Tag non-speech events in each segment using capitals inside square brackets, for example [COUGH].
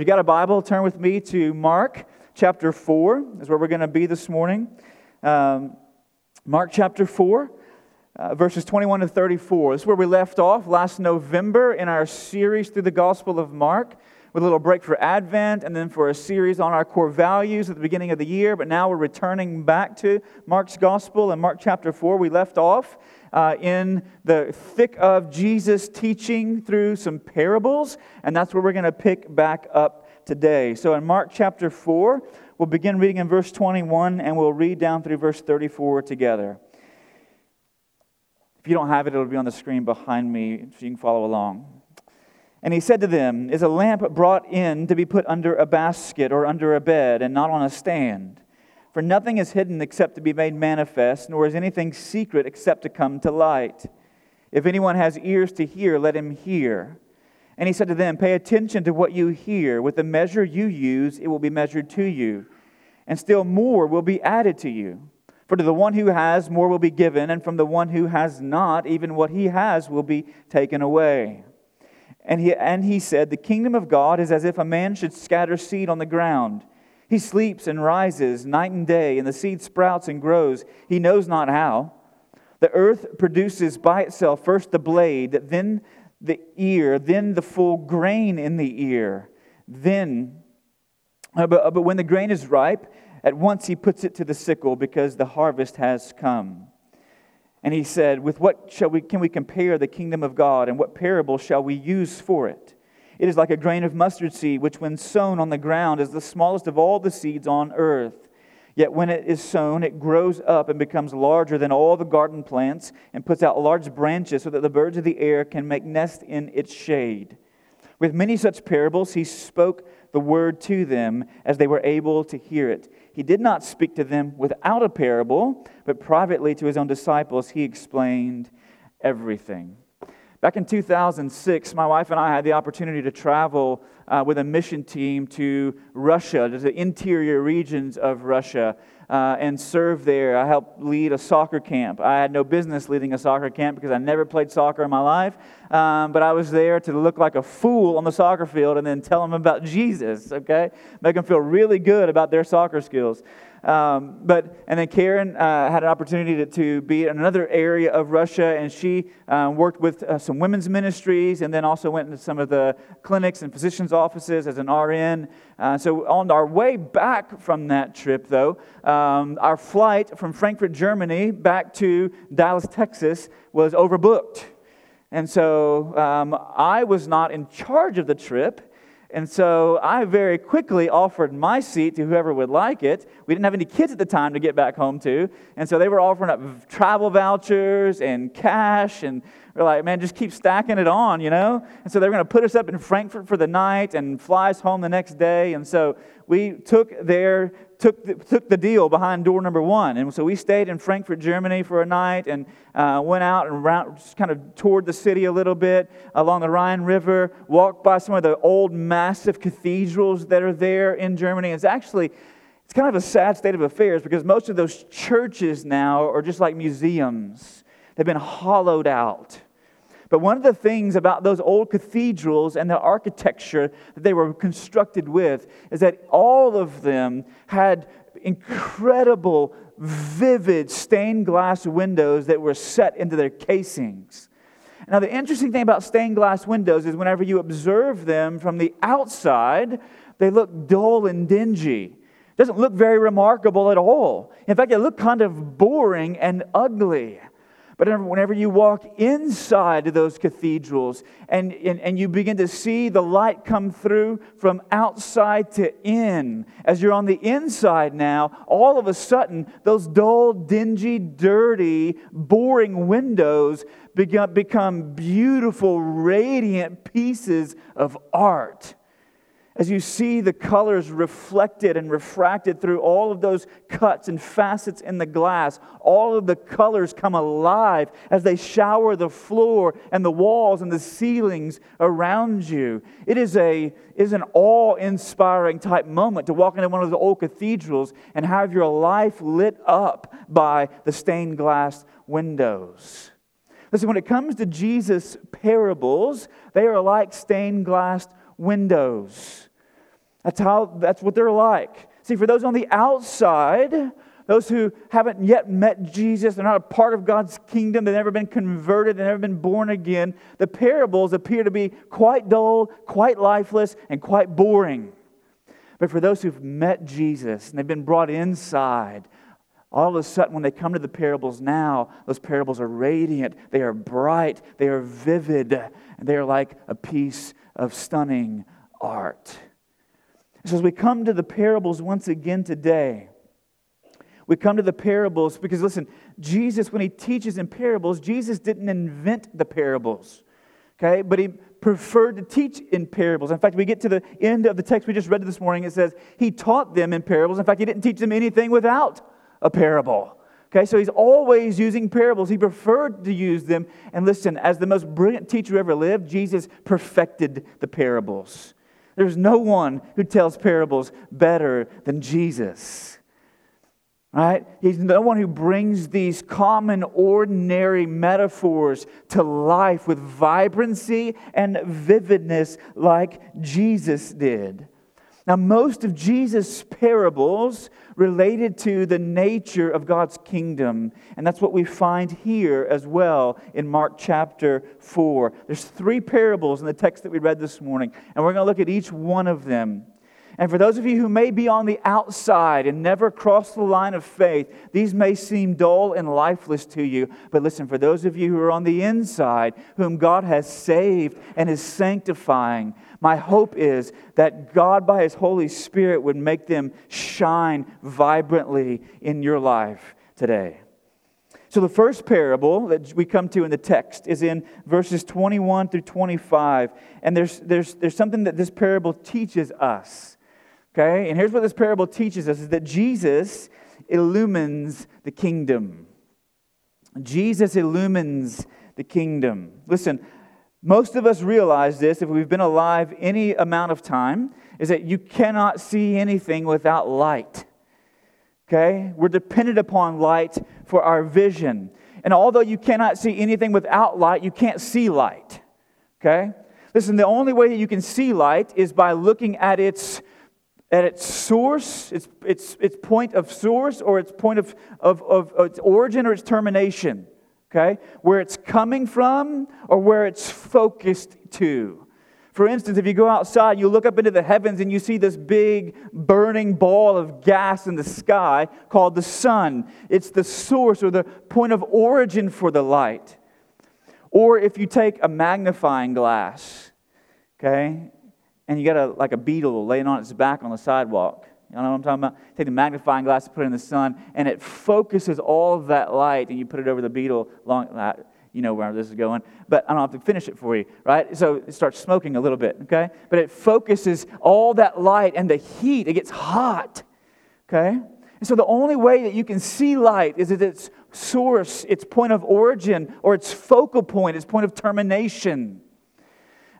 you got a Bible, turn with me to Mark chapter 4, is where we're going to be this morning. Um, Mark chapter 4, uh, verses 21 to 34. This is where we left off last November in our series through the Gospel of Mark, with a little break for Advent and then for a series on our core values at the beginning of the year. But now we're returning back to Mark's Gospel and Mark chapter 4. We left off uh, in the thick of Jesus teaching through some parables, and that's where we're going to pick back up today. So in Mark chapter 4, we'll begin reading in verse 21 and we'll read down through verse 34 together. If you don't have it, it'll be on the screen behind me so you can follow along. And he said to them, Is a lamp brought in to be put under a basket or under a bed and not on a stand? For nothing is hidden except to be made manifest, nor is anything secret except to come to light. If anyone has ears to hear, let him hear. And he said to them, Pay attention to what you hear. With the measure you use, it will be measured to you, and still more will be added to you. For to the one who has, more will be given, and from the one who has not, even what he has will be taken away. And he, and he said, The kingdom of God is as if a man should scatter seed on the ground. He sleeps and rises night and day, and the seed sprouts and grows. He knows not how. The earth produces by itself first the blade, then the ear, then the full grain in the ear. Then, uh, but, uh, but when the grain is ripe, at once he puts it to the sickle because the harvest has come. And he said, With what shall we, can we compare the kingdom of God, and what parable shall we use for it? It is like a grain of mustard seed, which, when sown on the ground, is the smallest of all the seeds on earth. Yet when it is sown, it grows up and becomes larger than all the garden plants and puts out large branches so that the birds of the air can make nest in its shade. With many such parables, he spoke the word to them as they were able to hear it. He did not speak to them without a parable, but privately to his own disciples, he explained everything. Back in 2006, my wife and I had the opportunity to travel uh, with a mission team to Russia, to the interior regions of Russia, uh, and serve there. I helped lead a soccer camp. I had no business leading a soccer camp because I never played soccer in my life, um, but I was there to look like a fool on the soccer field and then tell them about [LAUGHS] Jesus, okay? Make them feel really good about their soccer skills. Um, but and then Karen uh, had an opportunity to, to, be in another area of Russia, and she uh, worked with uh, some women's ministries, and then also went into some of the clinics and physicians' offices as an RN. Uh, so on our way back from that trip, though, um, our flight from Frankfurt, Germany, back to Dallas, Texas, was overbooked, and so um, I was not in charge of the trip. And so I very quickly offered my seat to whoever would like it. We didn't have any kids at the time to get back home to. And so they were offering up travel vouchers and cash. And we're like, man, just keep stacking it on, you know? And so they were going to put us up in Frankfurt for the night and fly us home the next day. And so we took their took the, took the deal behind door number one. And so we stayed in Frankfurt, Germany for a night and uh, went out and around, kind of toured the city a little bit along the Rhine River, walked by some of the old massive cathedrals that are there in Germany. It's actually, it's kind of a sad state of affairs because most of those churches now are just like museums. They've been hollowed out. But one of the things about those old cathedrals and the architecture that they were constructed with is that all of them had incredible, vivid stained glass windows that were set into their casings. Now, the interesting thing about stained glass windows is whenever you observe them from the outside, they look dull and dingy. It doesn't look very remarkable at all. In fact, they look kind of boring and ugly. But whenever you walk inside those cathedrals and, and, and you begin to see the light come through from outside to in, as you're on the inside now, all of a sudden, those dull, dingy, dirty, boring windows become, become beautiful, radiant pieces of art as you see the colors reflected and refracted through all of those cuts and facets in the glass, all of the colors come alive as they shower the floor and the walls and the ceilings around you. It is, a, is an awe inspiring type moment to walk into one of the old cathedrals and have your life lit up by the stained glass windows. Listen, when it comes to Jesus' parables, they are like stained glass windows. That's how that's what they're like. See, for those on the outside, those who haven't yet met Jesus, they're not a part of God's kingdom, they've never been converted, they've never been born again, the parables appear to be quite dull, quite lifeless, and quite boring. But for those who've met Jesus and they've been brought inside, all of a sudden, when they come to the parables now, those parables are radiant, they are bright, they are vivid, and they are like a piece of stunning art. So, as we come to the parables once again today, we come to the parables because, listen, Jesus, when he teaches in parables, Jesus didn't invent the parables, okay? But he preferred to teach in parables. In fact, we get to the end of the text we just read this morning, it says he taught them in parables. In fact, he didn't teach them anything without a parable. Okay, so he's always using parables. He preferred to use them. And listen, as the most brilliant teacher ever lived, Jesus perfected the parables. There's no one who tells parables better than Jesus. Right? He's the one who brings these common, ordinary metaphors to life with vibrancy and vividness like Jesus did. Now, most of Jesus' parables related to the nature of God's kingdom, and that's what we find here as well in Mark chapter 4. There's three parables in the text that we read this morning, and we're going to look at each one of them. And for those of you who may be on the outside and never cross the line of faith, these may seem dull and lifeless to you. But listen, for those of you who are on the inside, whom God has saved and is sanctifying, my hope is that God, by His Holy Spirit, would make them shine vibrantly in your life today. So, the first parable that we come to in the text is in verses 21 through 25. And there's, there's, there's something that this parable teaches us. Okay? And here's what this parable teaches us is that Jesus illumines the kingdom. Jesus illumines the kingdom. Listen, most of us realize this if we've been alive any amount of time, is that you cannot see anything without light. Okay? We're dependent upon light for our vision. And although you cannot see anything without light, you can't see light. Okay? Listen, the only way that you can see light is by looking at its at its source, its, its, its point of source, or its point of, of, of, its origin or its termination okay? Where it's coming from or where it's focused to. For instance, if you go outside, you look up into the heavens and you see this big burning ball of gas in the sky called the sun. It's the source or the point of origin for the light. Or if you take a magnifying glass, okay, and you got a, like a beetle laying on its back on the sidewalk, you know what I'm talking about? Take the magnifying glass, put it in the sun, and it focuses all of that light, and you put it over the beetle. Long, uh, you know where this is going, but I don't have to finish it for you, right? So it starts smoking a little bit, okay? But it focuses all that light and the heat. It gets hot, okay? And so the only way that you can see light is at its source, its point of origin, or its focal point, its point of termination.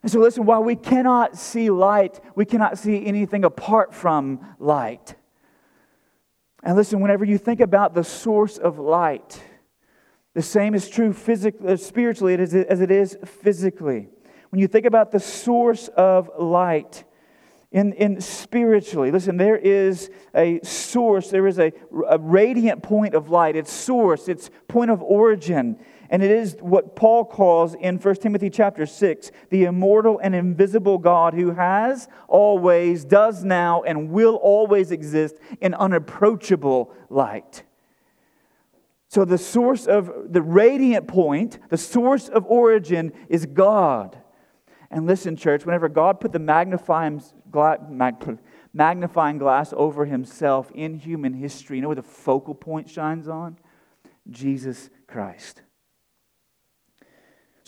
And so, listen, while we cannot see light, we cannot see anything apart from light. And listen, whenever you think about the source of light, the same is true physically, uh, spiritually as it is physically. When you think about the source of light, in, in spiritually, listen, there is a source, there is a, a radiant point of light, its source, its point of origin. And it is what Paul calls in 1 Timothy chapter 6 the immortal and invisible God who has always, does now, and will always exist in unapproachable light. So, the source of the radiant point, the source of origin is God. And listen, church, whenever God put the magnifying, magnifying glass over himself in human history, you know where the focal point shines on? Jesus Christ.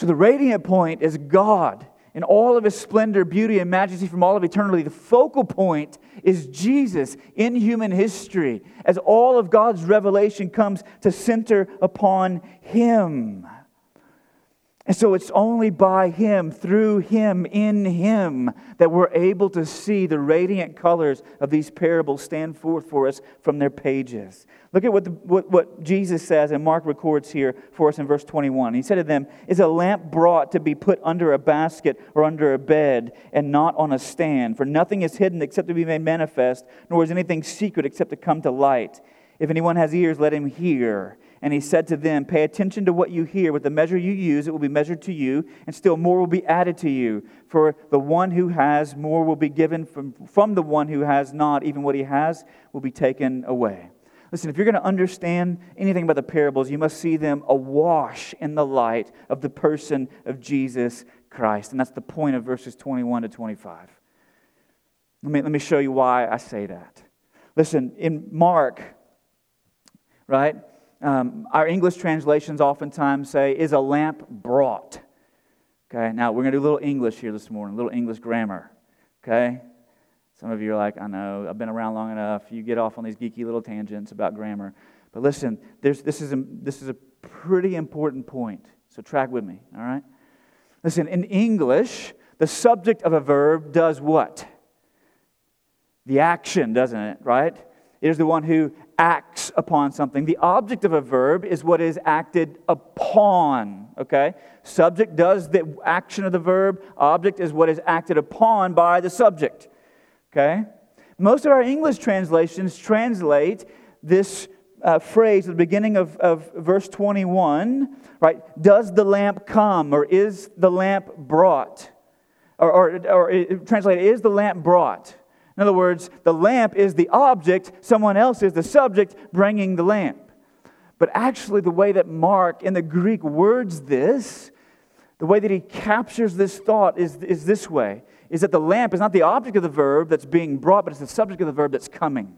So the radiant point is God in all of his splendor, beauty, and majesty from all of eternity. The focal point is Jesus in human history as all of God's revelation comes to center upon him. And so it's only by Him, through Him, in Him, that we're able to see the radiant colors of these parables stand forth for us from their pages. Look at what, the, what, what Jesus says, and Mark records here for us in verse 21. He said to them, Is a lamp brought to be put under a basket or under a bed, and not on a stand? For nothing is hidden except to be made manifest, nor is anything secret except to come to light. If anyone has ears, let him hear. And he said to them, Pay attention to what you hear. With the measure you use, it will be measured to you, and still more will be added to you. For the one who has, more will be given from, from the one who has not. Even what he has will be taken away. Listen, if you're going to understand anything about the parables, you must see them awash in the light of the person of Jesus Christ. And that's the point of verses 21 to 25. Let me, let me show you why I say that. Listen, in Mark, right? Um, our English translations oftentimes say, is a lamp brought? Okay, now we're going to do a little English here this morning, a little English grammar. Okay? Some of you are like, I know, I've been around long enough. You get off on these geeky little tangents about grammar. But listen, this, is a, this is a pretty important point. So track with me, all right? Listen, in English, the subject of a verb does what? The action, doesn't it, right? It is the one who acts upon something. The object of a verb is what is acted upon, okay? Subject does the action of the verb, object is what is acted upon by the subject, okay? Most of our English translations translate this uh, phrase at the beginning of, of verse 21, right? Does the lamp come or is the lamp brought? Or, or, or translate, is the lamp brought? In other words, the lamp is the object, someone else is the subject bringing the lamp. But actually, the way that Mark in the Greek words this, the way that he captures this thought is, is this way is that the lamp is not the object of the verb that's being brought, but it's the subject of the verb that's coming.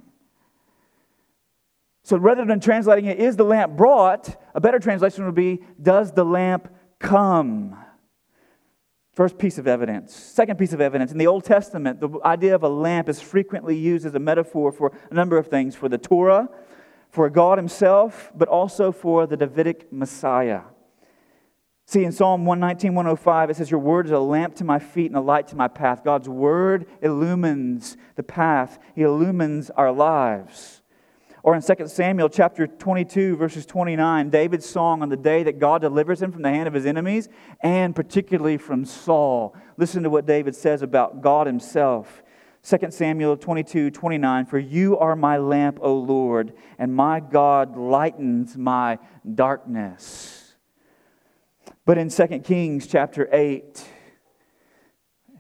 So rather than translating it, is the lamp brought, a better translation would be, does the lamp come? First piece of evidence. Second piece of evidence. In the Old Testament, the idea of a lamp is frequently used as a metaphor for a number of things for the Torah, for God Himself, but also for the Davidic Messiah. See, in Psalm 119, 105, it says, Your word is a lamp to my feet and a light to my path. God's word illumines the path, He illumines our lives. Or in 2 Samuel chapter 22, verses 29, David's song on the day that God delivers him from the hand of his enemies, and particularly from Saul. Listen to what David says about God himself. 2 Samuel 22, 29, For you are my lamp, O Lord, and my God lightens my darkness. But in 2 Kings chapter 8,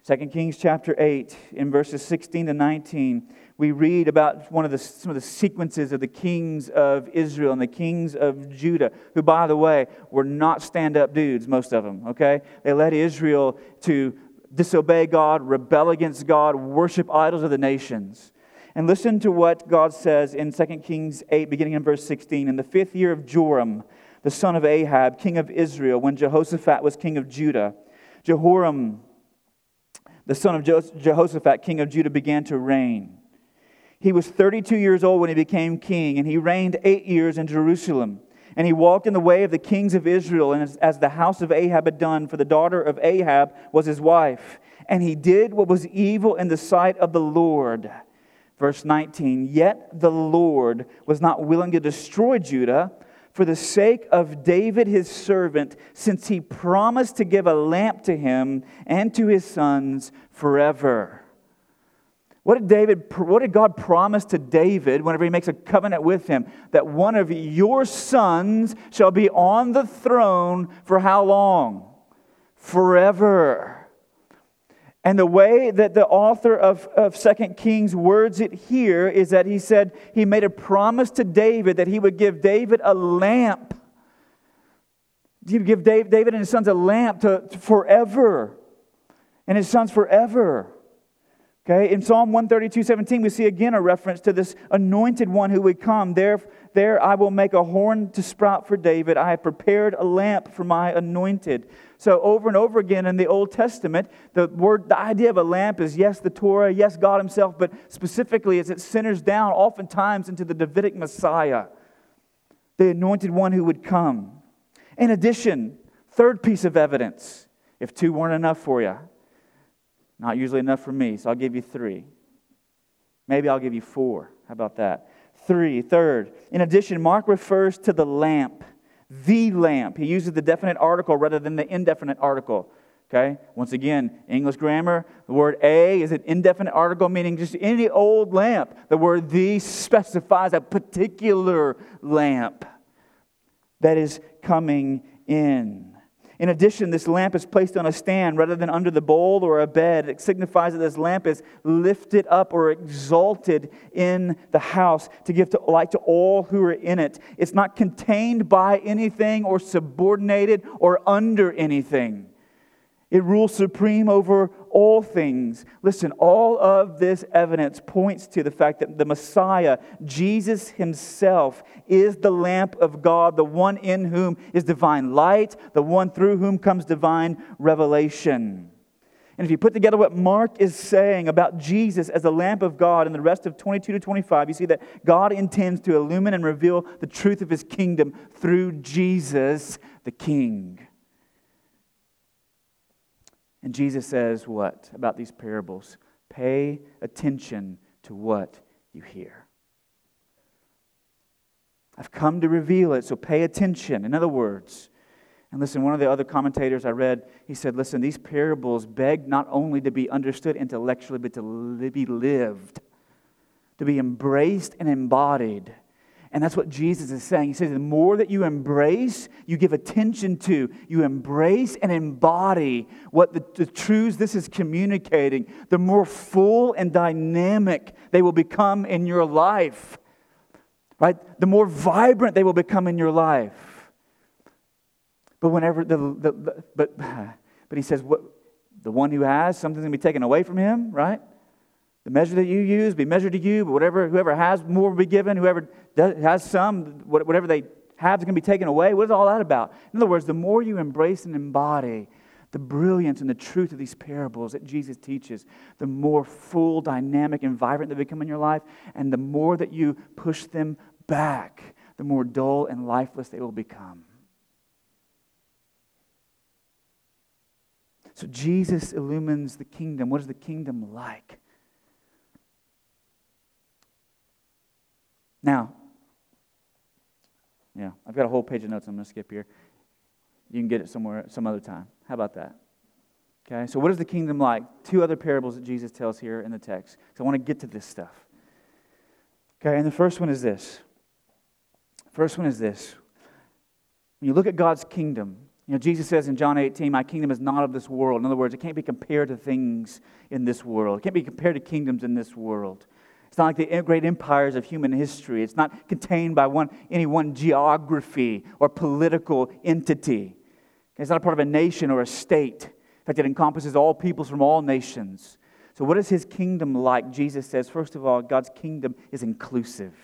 2 Kings chapter 8, in verses 16 to 19, we read about one of the, some of the sequences of the kings of Israel and the kings of Judah, who, by the way, were not stand up dudes, most of them, okay? They led Israel to disobey God, rebel against God, worship idols of the nations. And listen to what God says in 2 Kings 8, beginning in verse 16. In the fifth year of Joram, the son of Ahab, king of Israel, when Jehoshaphat was king of Judah, Jehoram, the son of Jehoshaphat, king of Judah, began to reign. He was 32 years old when he became king, and he reigned eight years in Jerusalem. And he walked in the way of the kings of Israel, and as, as, the house of Ahab had done, for the daughter of Ahab was his wife. And he did what was evil in the sight of the Lord. Verse 19 Yet the Lord was not willing to destroy Judah for the sake of David his servant, since he promised to give a lamp to him and to his sons forever. What did, David, what did God promise to David whenever he makes a covenant with him? That one of your sons shall be on the throne for how long? Forever. And the way that the author of, of 2 Kings words it here is that he said he made a promise to David that he would give David a lamp. He would give David and his sons a lamp to, to forever. And his sons forever. Okay, in Psalm 132, 17, we see again a reference to this anointed one who would come. There, there I will make a horn to sprout for David. I have prepared a lamp for my anointed. So over and over again in the Old Testament, the word, the idea of a lamp is yes, the Torah, yes, God Himself, but specifically as it centers down oftentimes into the Davidic Messiah, the anointed one who would come. In addition, Third piece of evidence if two weren't enough for you, not usually enough for me, so I'll give you three. Maybe I'll give you four. How about that? Three. Third, in addition, Mark refers to the lamp, the lamp. He uses the definite article rather than the indefinite article. Okay? Once again, English grammar, the word a is an indefinite article meaning just any old lamp. The word the specifies a particular lamp that is coming in. In addition, this lamp is placed on a stand rather than under the bowl or a bed. It signifies that this lamp is lifted up or exalted in the house to give to, light to all who are in it. It's not contained by anything or subordinated or under anything. It rules supreme over all things. Listen, all of this evidence points to the fact that the Messiah, Jesus himself, is the lamp of God, the one in whom is divine light, the one through whom comes divine revelation. And if you put together what Mark is saying about Jesus as the lamp of God in the rest of 22 to 25, you see that God intends to illumine and reveal the truth of his kingdom through Jesus the King. And Jesus says, What about these parables? Pay attention to what you hear. I've come to reveal it, so pay attention. In other words, and listen, one of the other commentators I read, he said, Listen, these parables beg not only to be understood intellectually, but to be lived, to be embraced and embodied. And that's what Jesus is saying. He says, the more that you embrace, you give attention to, you embrace and embody what the, the truths this is communicating, the more full and dynamic they will become in your life. Right? The more vibrant they will become in your life. But whenever the, the, the but [LAUGHS] but he says what the one who has something's gonna be taken away from him, right? The measure that you use be measured to you, but whatever, whoever has more will be given. Whoever does, has some, whatever they have is going to be taken away. What is all that about? In other words, the more you embrace and embody the brilliance and the truth of these parables that Jesus teaches, the more full, dynamic, and vibrant they become in your life, and the more that you push them back, the more dull and lifeless they will become. So Jesus illumines the kingdom. What is the kingdom like? Now, yeah, I've got a whole page of notes I'm going to skip here. You can get it somewhere, some other time. How about that? Okay, so what is the kingdom like? Two other parables that Jesus tells here in the text. So I want to get to this stuff. Okay, and the first one is this. First one is this. When you look at God's kingdom, you know, Jesus says in John 18, My kingdom is not of this world. In other words, it can't be compared to things in this world, it can't be compared to kingdoms in this world. It's not like the great empires of human history. It's not contained by one, any one geography or political entity. It's not a part of a nation or a state. In fact, it encompasses all peoples from all nations. So, what is his kingdom like? Jesus says, first of all, God's kingdom is inclusive.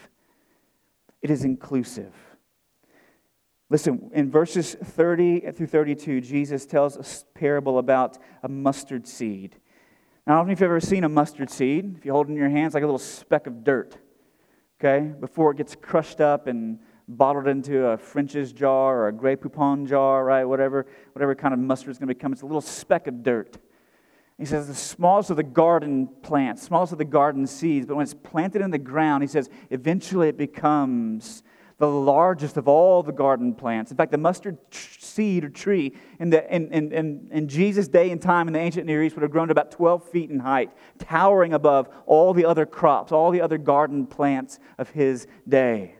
It is inclusive. Listen, in verses 30 through 32, Jesus tells a parable about a mustard seed. I don't know if you've ever seen a mustard seed. If you hold it in your hands, like a little speck of dirt, okay, before it gets crushed up and bottled into a French's jar or a Grey Poupon jar, right? Whatever, whatever kind of mustard is going to become. It's a little speck of dirt. He says the smallest of the garden plants, smallest of the garden seeds, but when it's planted in the ground, he says eventually it becomes the largest of all the garden plants. In fact, the mustard seed or tree in, the, in, in, in, Jesus' day and time in the ancient Near East would have grown to about 12 feet in height, towering above all the other crops, all the other garden plants of his day.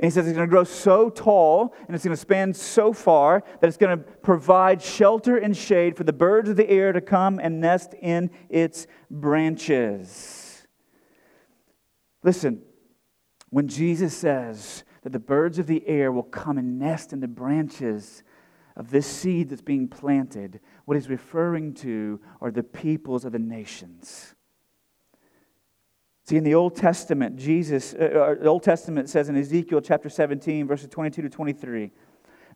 And he says it's going to grow so tall and it's going to span so far that it's going to provide shelter and shade for the birds of the air to come and nest in its branches. Listen, when Jesus says, that the birds of the air will come and nest in the branches of this seed that's being planted. What he's referring to are the peoples of the nations. See, in the Old Testament, Jesus, uh, uh the Old Testament says in Ezekiel chapter 17, verses 22 to 23,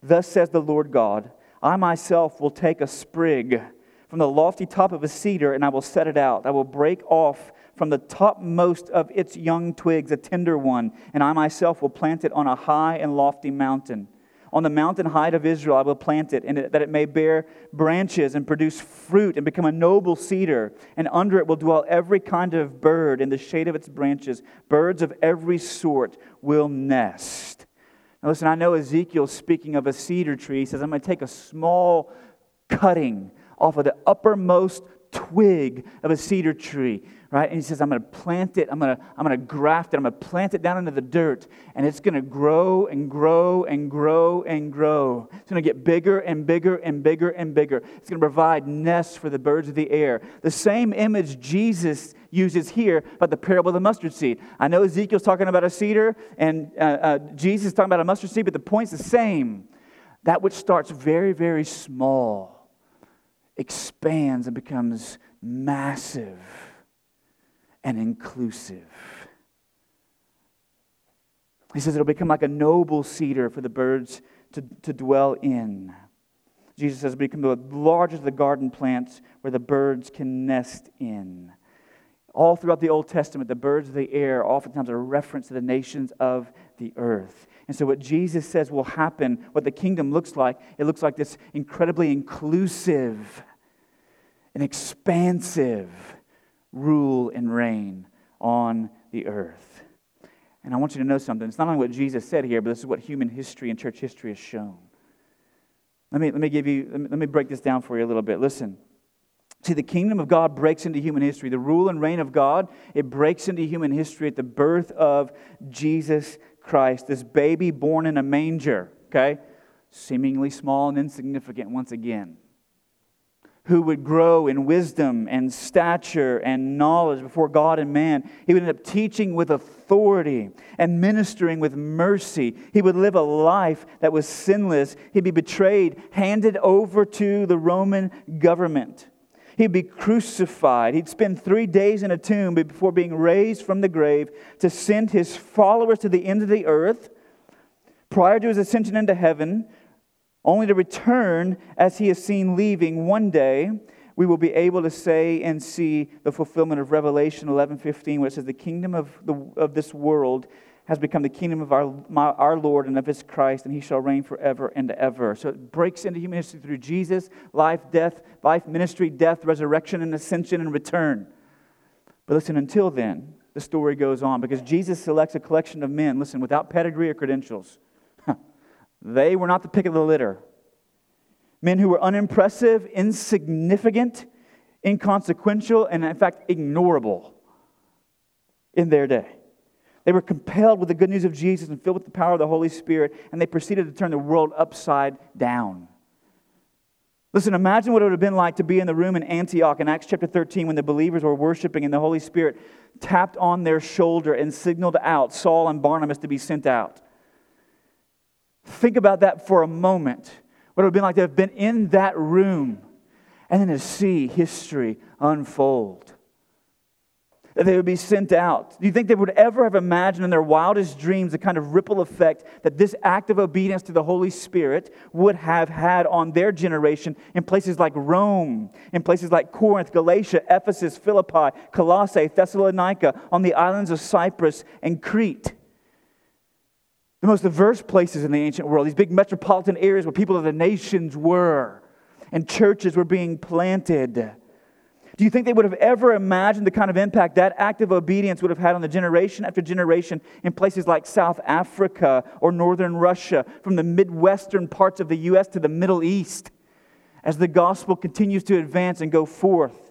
Thus says the Lord God, I myself will take a sprig from the lofty top of a cedar, and I will set it out. I will break off from the topmost of its young twigs a tender one, and I myself will plant it on a high and lofty mountain. On the mountain height of Israel I will plant it, and that it may bear branches and produce fruit and become a noble cedar. And under it will dwell every kind of bird in the shade of its branches. Birds of every sort will nest. Now, listen, I know Ezekiel's speaking of a cedar tree. He says, I'm going to take a small cutting off of the uppermost twig of a cedar tree right? And he says, I'm going to plant it, I'm going to, I'm going to graft it, I'm going to plant it down into the dirt, and it's going to grow and grow and grow and grow. It's going to get bigger and bigger and bigger and bigger. It's going to provide nests for the birds of the air. The same image Jesus uses here about the parable of the mustard seed. I know Ezekiel's talking about a cedar, and uh, uh, Jesus is talking about a mustard seed, but the point's the same. That which starts very, very small expands and becomes massive and inclusive. He says it'll become like a noble cedar for the birds to, to dwell in. Jesus says it'll become the largest of the garden plants where the birds can nest in. All throughout the Old Testament, the birds of the air oftentimes are a reference to the nations of the earth. And so, what Jesus says will happen, what the kingdom looks like, it looks like this incredibly inclusive and expansive rule and reign on the earth. And I want you to know something. It's not only what Jesus said here, but this is what human history and church history has shown. Let me, let me give you, let me, let me break this down for you a little bit. Listen. See, the kingdom of God breaks into human history. The rule and reign of God, it breaks into human history at the birth of Jesus Christ, this baby born in a manger, okay? Seemingly small and insignificant once again who would grow in wisdom and stature and knowledge before God and man. He would end up teaching with authority and ministering with mercy. He would live a life that was sinless. He'd be betrayed, handed over to the Roman government. He'd be crucified. He'd spend three days in a tomb before being raised from the grave to send his followers to the end of the earth. Prior to his ascension into heaven, only to return as he is seen leaving one day we will be able to say and see the fulfillment of revelation 11.15 where it says the kingdom of, the, of this world has become the kingdom of our, my, our lord and of his christ and he shall reign forever and ever. So it breaks into human history through jesus life death life ministry death resurrection and ascension and return. But listen until then the story goes on because jesus selects a collection of men listen without pedigree or credentials they were not the pick of the litter. Men who were unimpressive, insignificant, inconsequential, and in fact, ignorable in their day. They were compelled with the good news of Jesus and filled with the power of the Holy Spirit, and they proceeded to turn the world upside down. Listen, imagine what it would have been like to be in the room in Antioch in Acts chapter 13 when the believers were worshiping and the Holy Spirit tapped on their shoulder and signaled out Saul and Barnabas to be sent out. Think about that for a moment. What it would have been like to have been in that room and then to see history unfold. That they would be sent out. Do you think they would ever have imagined in their wildest dreams the kind of ripple effect that this act of obedience to the Holy Spirit would have had on their generation in places like Rome, in places like Corinth, Galatia, Ephesus, Philippi, Colossae, Thessalonica, on the islands of Cyprus and Crete? The most diverse places in the ancient world, these big metropolitan areas where people of the nations were and churches were being planted. Do you think they would have ever imagined the kind of impact that act of obedience would have had on the generation after generation in places like South Africa or northern Russia, from the midwestern parts of the U.S. to the Middle East, as the gospel continues to advance and go forth?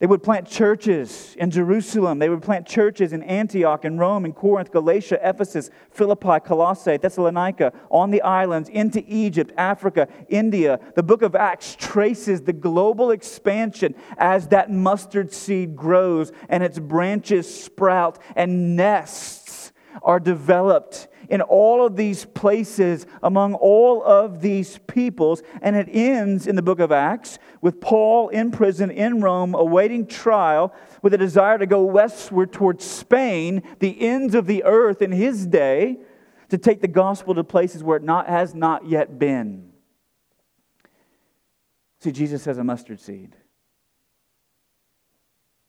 They would plant churches in Jerusalem. They would plant churches in Antioch and Rome and Corinth, Galatia, Ephesus, Philippi, Colossae, Thessalonica, on the islands, into Egypt, Africa, India. The book of Acts traces the global expansion as that mustard seed grows and its branches sprout and nests are developed in all of these places among all of these peoples. And it ends in the book of Acts with Paul in prison in Rome awaiting trial with a desire to go westward towards Spain, the ends of the earth in his day, to take the gospel to places where it not, has not yet been. See, Jesus has a mustard seed.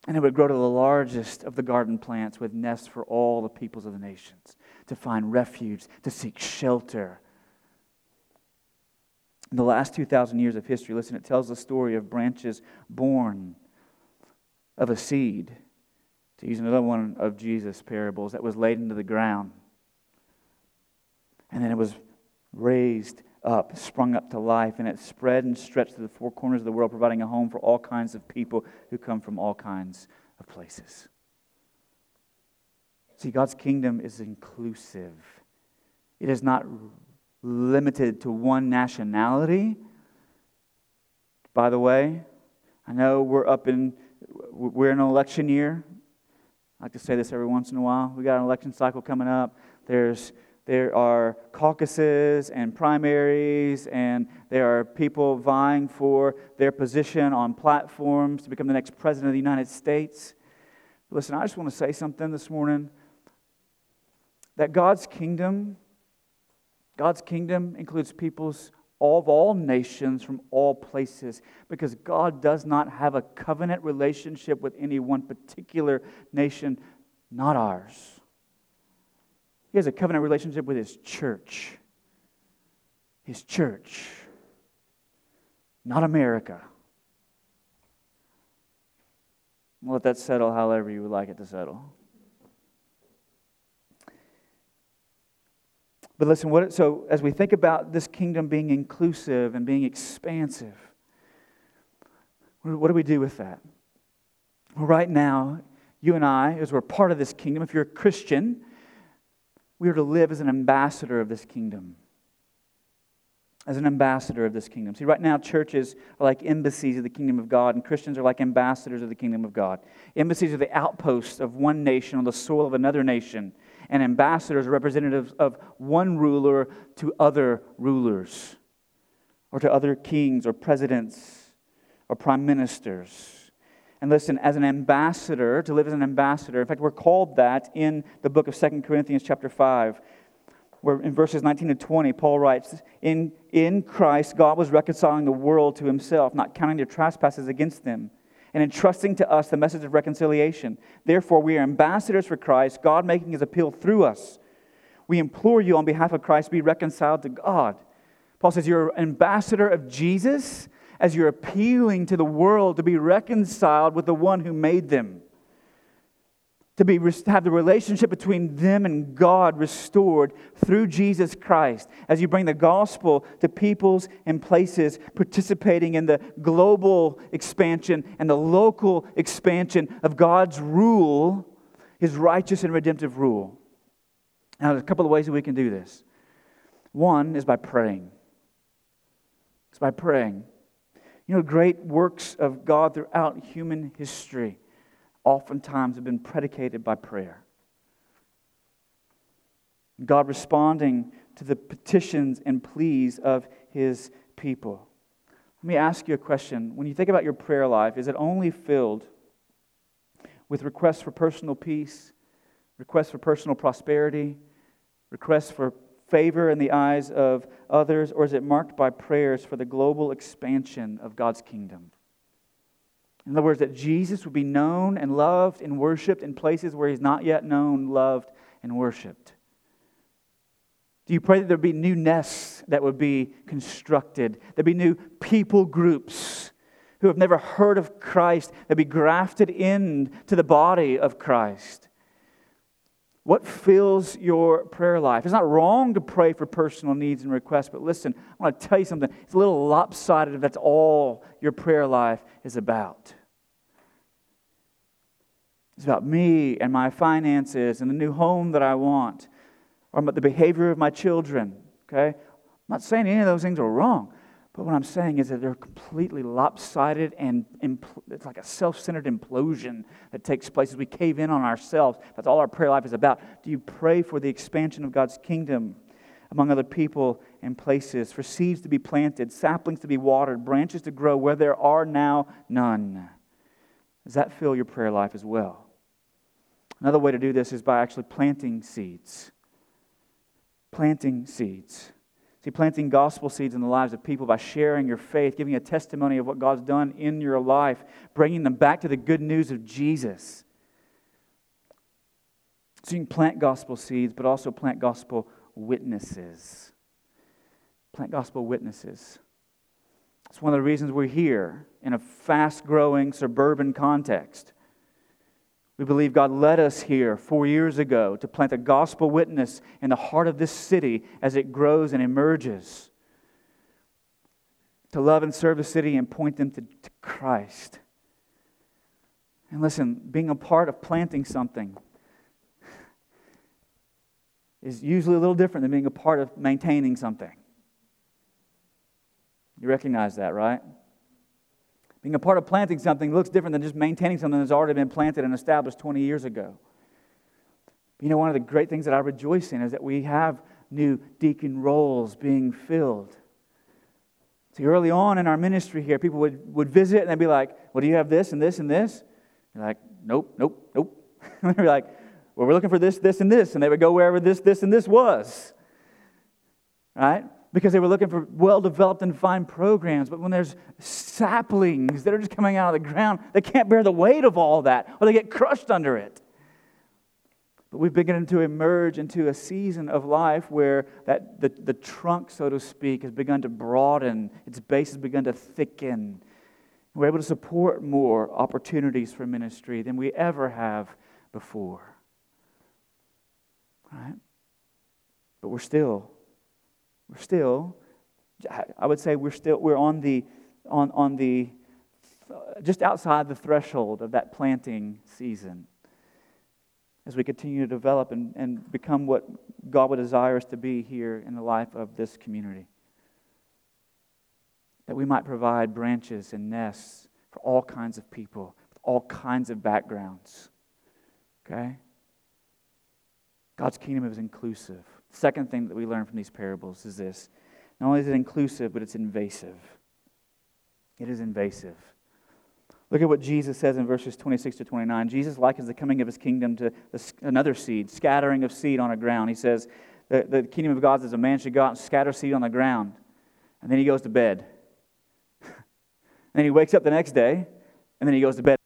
And it would grow to the largest of the garden plants with nests for all the peoples of the nations to find refuge, to seek shelter In the last 2,000 years of history, listen, it tells the story of branches born of a seed, to use another one of Jesus' parables, that was laid into the ground. And then it was raised up, sprung up to life, and it spread and stretched to the four corners of the world, providing a home for all kinds of people who come from all kinds of places. See, God's kingdom is inclusive, it is not limited to one nationality. By the way, I know we're up in, we're in an election year. I like to say this every once in a while. We got an election cycle coming up. There's there are caucuses and primaries, and there are people vying for their position on platforms to become the next president of the United States. Listen, I just want to say something this morning that God's kingdom, God's kingdom includes peoples of all nations from all places because God does not have a covenant relationship with any one particular nation, not ours. He has a covenant relationship with his church. His church, not America. Let that settle however you would like it to settle. But listen, what, so as we think about this kingdom being inclusive and being expansive, what do we do with that? Well, right now, you and I, as we're part of this kingdom, if you're a Christian, we are to live as an ambassador of this kingdom. As an ambassador of this kingdom. See, right now, churches are like embassies of the kingdom of God, and Christians are like ambassadors of the kingdom of God. Embassies are the outposts of one nation on the soil of another nation, and ambassadors representatives of one ruler to other rulers, or to other kings, or presidents, or prime ministers. And listen, as an ambassador, to live as an ambassador, in fact, we're called that in the book of Second Corinthians, chapter 5, where in verses 19 to 20, Paul writes, in, in Christ, God was reconciling the world to himself, not counting their trespasses against them, and entrusting to us the message of reconciliation. Therefore, we are ambassadors for Christ, God making his appeal through us. We implore you on behalf of Christ, be reconciled to God. Paul says, You're an ambassador of Jesus as you're appealing to the world to be reconciled with the one who made them. To be, have the relationship between them and God restored through Jesus Christ. As you bring the gospel to peoples and places, participating in the global expansion and the local expansion of God's rule, his righteous and redemptive rule. Now, there's a couple of ways that we can do this. One is by praying. It's by praying. You know, great works of God throughout human history oftentimes have been predicated by prayer. God responding to the petitions and pleas of his people. Let me ask you a question. When you think about your prayer life, is it only filled with requests for personal peace, requests for personal prosperity, requests for favor in the eyes of others, or is it marked by prayers for the global expansion of God's kingdom? In other words, that Jesus would be known and loved and worshiped in places where he's not yet known, loved, and worshiped. Do you pray that there'd be new nests that would be constructed? There'd be new people groups who have never heard of Christ that be grafted into the body of Christ? What fills your prayer life? It's not wrong to pray for personal needs and requests, but listen, I want to tell you something. It's a little lopsided if that's all your prayer life is about. It's about me and my finances and the new home that I want, or about the behavior of my children. Okay? I'm not saying any of those things are wrong. But what I'm saying is that they're completely lopsided and impl- it's like a self centered implosion that takes place as we cave in on ourselves. That's all our prayer life is about. Do you pray for the expansion of God's kingdom among other people and places, for seeds to be planted, saplings to be watered, branches to grow where there are now none? Does that fill your prayer life as well? Another way to do this is by actually planting seeds. Planting seeds. See, planting gospel seeds in the lives of people by sharing your faith, giving a testimony of what God's done in your life, bringing them back to the good news of Jesus. So you can plant gospel seeds, but also plant gospel witnesses. Plant gospel witnesses. It's one of the reasons we're here in a fast growing suburban context. We believe God led us here four years ago to plant a gospel witness in the heart of this city as it grows and emerges. To love and serve the city and point them to, to Christ. And listen, being a part of planting something is usually a little different than being a part of maintaining something. You recognize that, right? Being a part of planting something looks different than just maintaining something that's already been planted and established 20 years ago. You know, one of the great things that I rejoice in is that we have new deacon roles being filled. See, early on in our ministry here, people would, would visit and they'd be like, Well, do you have this and this and this? You're like, Nope, nope, nope. and [LAUGHS] they'd be like, Well, we're looking for this, this, and this. And they would go wherever this, this, and this was. Right? Because they were looking for well developed and fine programs. But when there's saplings that are just coming out of the ground, they can't bear the weight of all that, or they get crushed under it. But we've begun to emerge into a season of life where that, the, the trunk, so to speak, has begun to broaden, its base has begun to thicken. We're able to support more opportunities for ministry than we ever have before. Right? But we're still we're still, I would say we're still, we're on the, on, on the, just outside the threshold of that planting season as we continue to develop and, and become what God would desire us to be here in the life of this community. That we might provide branches and nests for all kinds of people, with all kinds of backgrounds. Okay? God's kingdom is inclusive. Second thing that we learn from these parables is this not only is it inclusive, but it's invasive. It is invasive. Look at what Jesus says in verses 26 to 29. Jesus likens the coming of his kingdom to another seed, scattering of seed on a ground. He says, the, the kingdom of God is a man should go out and scatter seed on the ground. And then he goes to bed. [LAUGHS] and then he wakes up the next day, and then he goes to bed